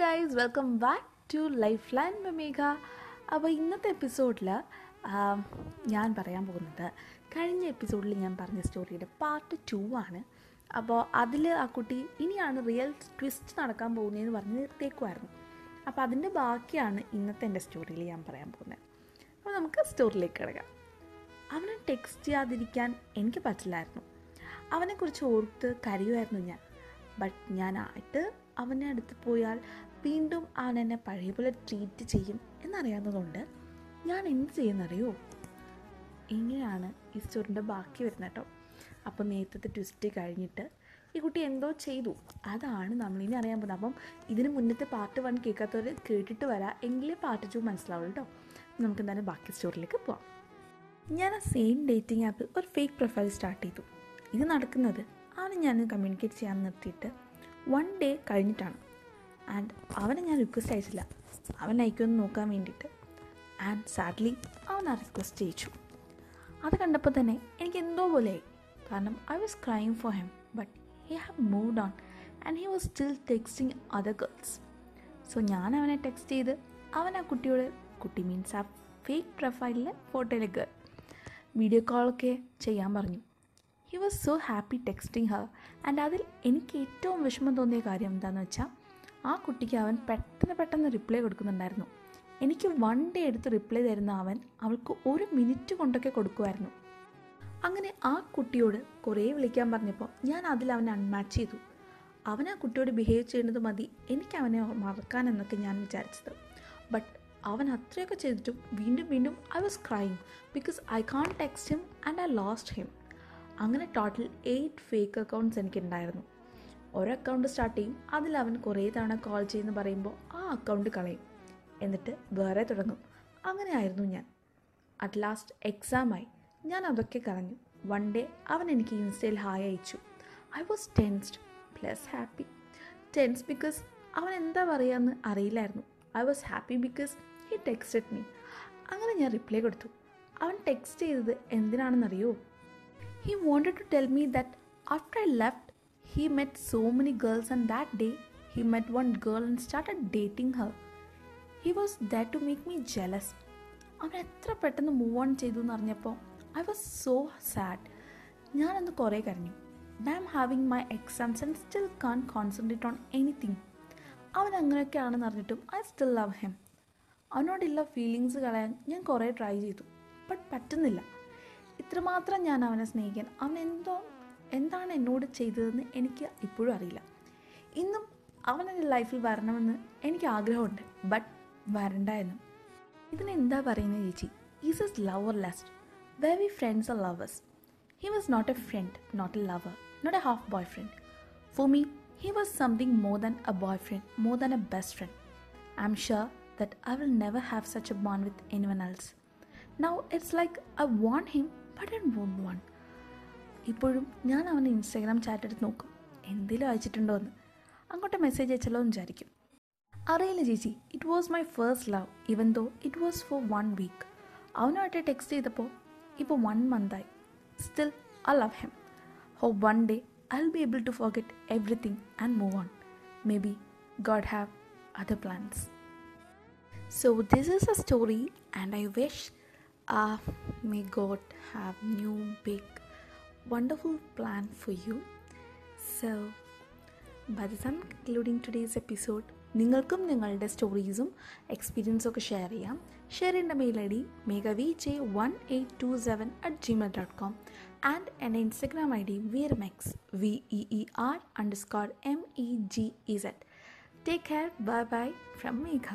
Guys welcome back to lifeline മെമേഘ അപ്പോൾ ഇന്നത്തെ എപ്പിസോഡിൽ ഞാൻ പറയാൻ പോകുന്നത് കഴിഞ്ഞ എപ്പിസോഡിൽ ഞാൻ പറഞ്ഞ സ്റ്റോറിയുടെ പാർട്ട് ടു ആണ്. അപ്പോൾ അതിൽ ആ കുട്ടി ഇനിയാണ് റിയൽ ട്വിസ്റ്റ് നടക്കാൻ പോകുന്നതെന്ന് പറഞ്ഞ് തേക്കുമായിരുന്നു അപ്പോൾ അതിന്റെ ബാക്കിയാണ് ഇന്നത്തെ എന്റെ സ്റ്റോറിയിൽ ഞാൻ പറയാൻ പോകുന്നത്. അപ്പോൾ നമുക്ക് സ്റ്റോറിയിലേക്ക് കിടക്കാം. അവനെ ടെക്സ്റ്റ് ചെയ്യാതിരിക്കാൻ എനിക്ക് പറ്റില്ലായിരുന്നു. അവനെക്കുറിച്ച് ഓർത്ത് കരയുമായിരുന്നു ഞാൻ. ബട്ട് ഞാനായിട്ട് അവനെ അടുത്ത് പോയാൽ വീണ്ടും അവൻ എന്നെ പഴയ പോലെ ട്രീറ്റ് ചെയ്യും എന്നറിയാവുന്നതുകൊണ്ട് ഞാൻ എന്ത് ചെയ്യുന്നറിയോ? ഇങ്ങനെയാണ് ഈ സ്റ്റോറിന്റെ ബാക്കി വരുന്നത് കേട്ടോ. അപ്പം നേരത്തെ ട്വിസ്റ്റ് കഴിഞ്ഞിട്ട് ഈ കുട്ടി എന്തോ ചെയ്തു. അതാണ് നമ്മളിനി അറിയാൻ പോകുന്നത്. അപ്പം ഇതിന് മുന്നത്തെ പാർട്ട് വൺ കേൾക്കാത്തവർ കേട്ടിട്ട് വരാം. എങ്കിലേ പാർട്ട് ടു മനസ്സിലാവുള്ളൂ കേട്ടോ. നമുക്ക് എന്തായാലും ബാക്കി സ്റ്റോറിലേക്ക് പോവാം. ഞാൻ ആ സെയിം ഡേറ്റിംഗ് ആപ്പിൽ ഒരു ഫേക്ക് പ്രൊഫൈൽ സ്റ്റാർട്ട് ചെയ്തു. ഇത് നടക്കുന്നത് അവനെ ഞാൻ കമ്മ്യൂണിക്കേറ്റ് ചെയ്യാൻ നിർത്തിയിട്ട് വൺ ഡേ കഴിഞ്ഞിട്ടാണ്. ആൻഡ് അവനെ ഞാൻ റിക്വസ്റ്റ് അയച്ചില്ല. അവൻ അയക്കുമെന്ന് നോക്കാൻ വേണ്ടിയിട്ട്. ആൻഡ് സാഡ്ലി അവൻ ആ റിക്വസ്റ്റ് അയച്ചു അത് കണ്ടപ്പോൾ തന്നെ എനിക്ക് എന്തോ പോലെയായി. കാരണം I was crying for him but he have moved on and he was still texting other girls so ഞാൻ അവനെ ടെക്സ്റ്റ് ചെയ്ത് അവൻ ആ കുട്ടിയോട് കുട്ടി മീൻസ് ആ ഫേക്ക് പ്രൊഫൈലിലെ ഫോട്ടോയിലെ ഗേൾ വീഡിയോ കോളൊക്കെ ചെയ്യാൻ പറഞ്ഞു. He was so happy texting her and അതിൽ എനിക്ക് ഏറ്റവും വിഷമം തോന്നിയ കാര്യം എന്താണെന്ന് വെച്ചാൽ ആ കുട്ടിക്ക് അവൻ പെട്ടെന്ന് പെട്ടെന്ന് റിപ്ലൈ കൊടുക്കുന്നുണ്ടായിരുന്നു. എനിക്ക് വൺ ഡേ എടുത്ത് റിപ്ലൈ തരുന്ന അവൻ അവൾക്ക് ഒരു മിനിറ്റ് കൊണ്ടൊക്കെ കൊടുക്കുമായിരുന്നു അങ്ങനെ ആ കുട്ടിയോട് കുറേ വിളിക്കാൻ പറഞ്ഞപ്പോൾ ഞാൻ അതിൽ അവനെ അൺമാച്ച് ചെയ്തു. അവൻ ആ കുട്ടിയോട് ബിഹേവ് ചെയ്യുന്നത് മതി എനിക്ക് അവനെ മറക്കാൻ എന്നൊക്കെ ഞാൻ വിചാരിച്ചത്. ബട്ട് അവൻ അത്രയൊക്കെ ചെയ്തിട്ടും വീണ്ടും വീണ്ടും I was crying because I can't text him and I lost him അങ്ങനെ ടോട്ടൽ എയ്റ്റ് ഫേക്ക് അക്കൗണ്ട്സ് എനിക്കുണ്ടായിരുന്നു. ഒരു അക്കൗണ്ട് സ്റ്റാർട്ട് ചെയ്യും അതിൽ അവൻ കുറേ തവണ കോൾ ചെയ്യുന്ന പറയുമ്പോൾ ആ അക്കൗണ്ട് കളയും. എന്നിട്ട് വേറെ തുടങ്ങും. അങ്ങനെ ആയിരുന്നു ഞാൻ അറ്റ് ലാസ്റ്റ് എക്സാമായി ഞാൻ അതൊക്കെ കളഞ്ഞു. വൺ ഡേ അവൻ എനിക്ക് ഇൻസ്റ്റയിൽ ഹായ് അയച്ചു. I was tensed plus happy tense because അവൻ എന്താ പറയുകയെന്ന് അറിയില്ലായിരുന്നു. I was happy because he texted me അങ്ങനെ ഞാൻ റിപ്ലൈ കൊടുത്തു. അവൻ ടെക്സ്റ്റ് ചെയ്തത് എന്തിനാണെന്നറിയോ? He wanted to tell me that after I left, he met so many girls, and that day he met one girl and started dating her. He was that to make me jealous. അവൻ എത്ര പെട്ടെന്ന് move on ചെയ്തു എന്ന് അറിഞ്ഞപ്പോൾ I was so sad ഞാനന്ന് കുറേ കരഞ്ഞു. I am having my exams and still can't concentrate on anything അവൻ അങ്ങനെയൊക്കെയാണെന്ന് അറിഞ്ഞിട്ടും ഐ സ്റ്റിൽ ലവ് ഹെം അവനോടുള്ള ഫീലിങ്സ് കളയാൻ ഞാൻ കുറേ ട്രൈ ചെയ്തു. ബട്ട് പറ്റുന്നില്ല. ഇത്രമാത്രം ഞാൻ അവനെ സ്നേഹിക്കാൻ അവൻ എന്തോ എന്താണ് എന്നോട് ചെയ്തതെന്ന് എനിക്ക് ഇപ്പോഴും അറിയില്ല. ഇന്നും അവൻ എന്റെ ലൈഫിൽ വരണമെന്ന് എനിക്ക് ആഗ്രഹമുണ്ട് ബട്ട് വരണ്ട എന്നും. ഇതിനെന്താ പറയുന്നത് ചേച്ചി? Is his lover or last way we friends are lovers he was not a friend not a lover not a half boy friend for me he was something more than a boy friend more than a best friend I am sure that I will never have such a bond with any one else now it's like I want him but I won't one ഇപ്പോഴും ഞാൻ അവന്റെ Instagram chat എടുത്ത് നോക്കും. എന്തെങ്കിലും അയച്ചിട്ടുണ്ടോ എന്ന് അങ്ങോട്ട് message അയച്ചല്ലോ എന്ന് വിചാരിക്കും. അറിയില്ല ചേച്ചി it was my first love even though it was for one week അവനുമായിട്ട് text ചെയ്തപ്പോൾ ഇപ്പോൾ one മന്തായി still I love him hope one day I be able to forget everything and move on may be God have other plans so this is a story and I wish uh, may God have new big, wonderful plan for you. So by the time concluding today's episode, നിങ്ങൾക്കും നിങ്ങളുടെ സ്റ്റോറീസും എക്സ്പീരിയൻസും ഒക്കെ share ചെയ്യാം share ചെയ്യേണ്ട mail I D Megha V J one eight two seven at Gmail dot com and എൻ്റെ Instagram I D വീർമെക്സ് V E E R underscore M E G E Z take care bye bye from Megha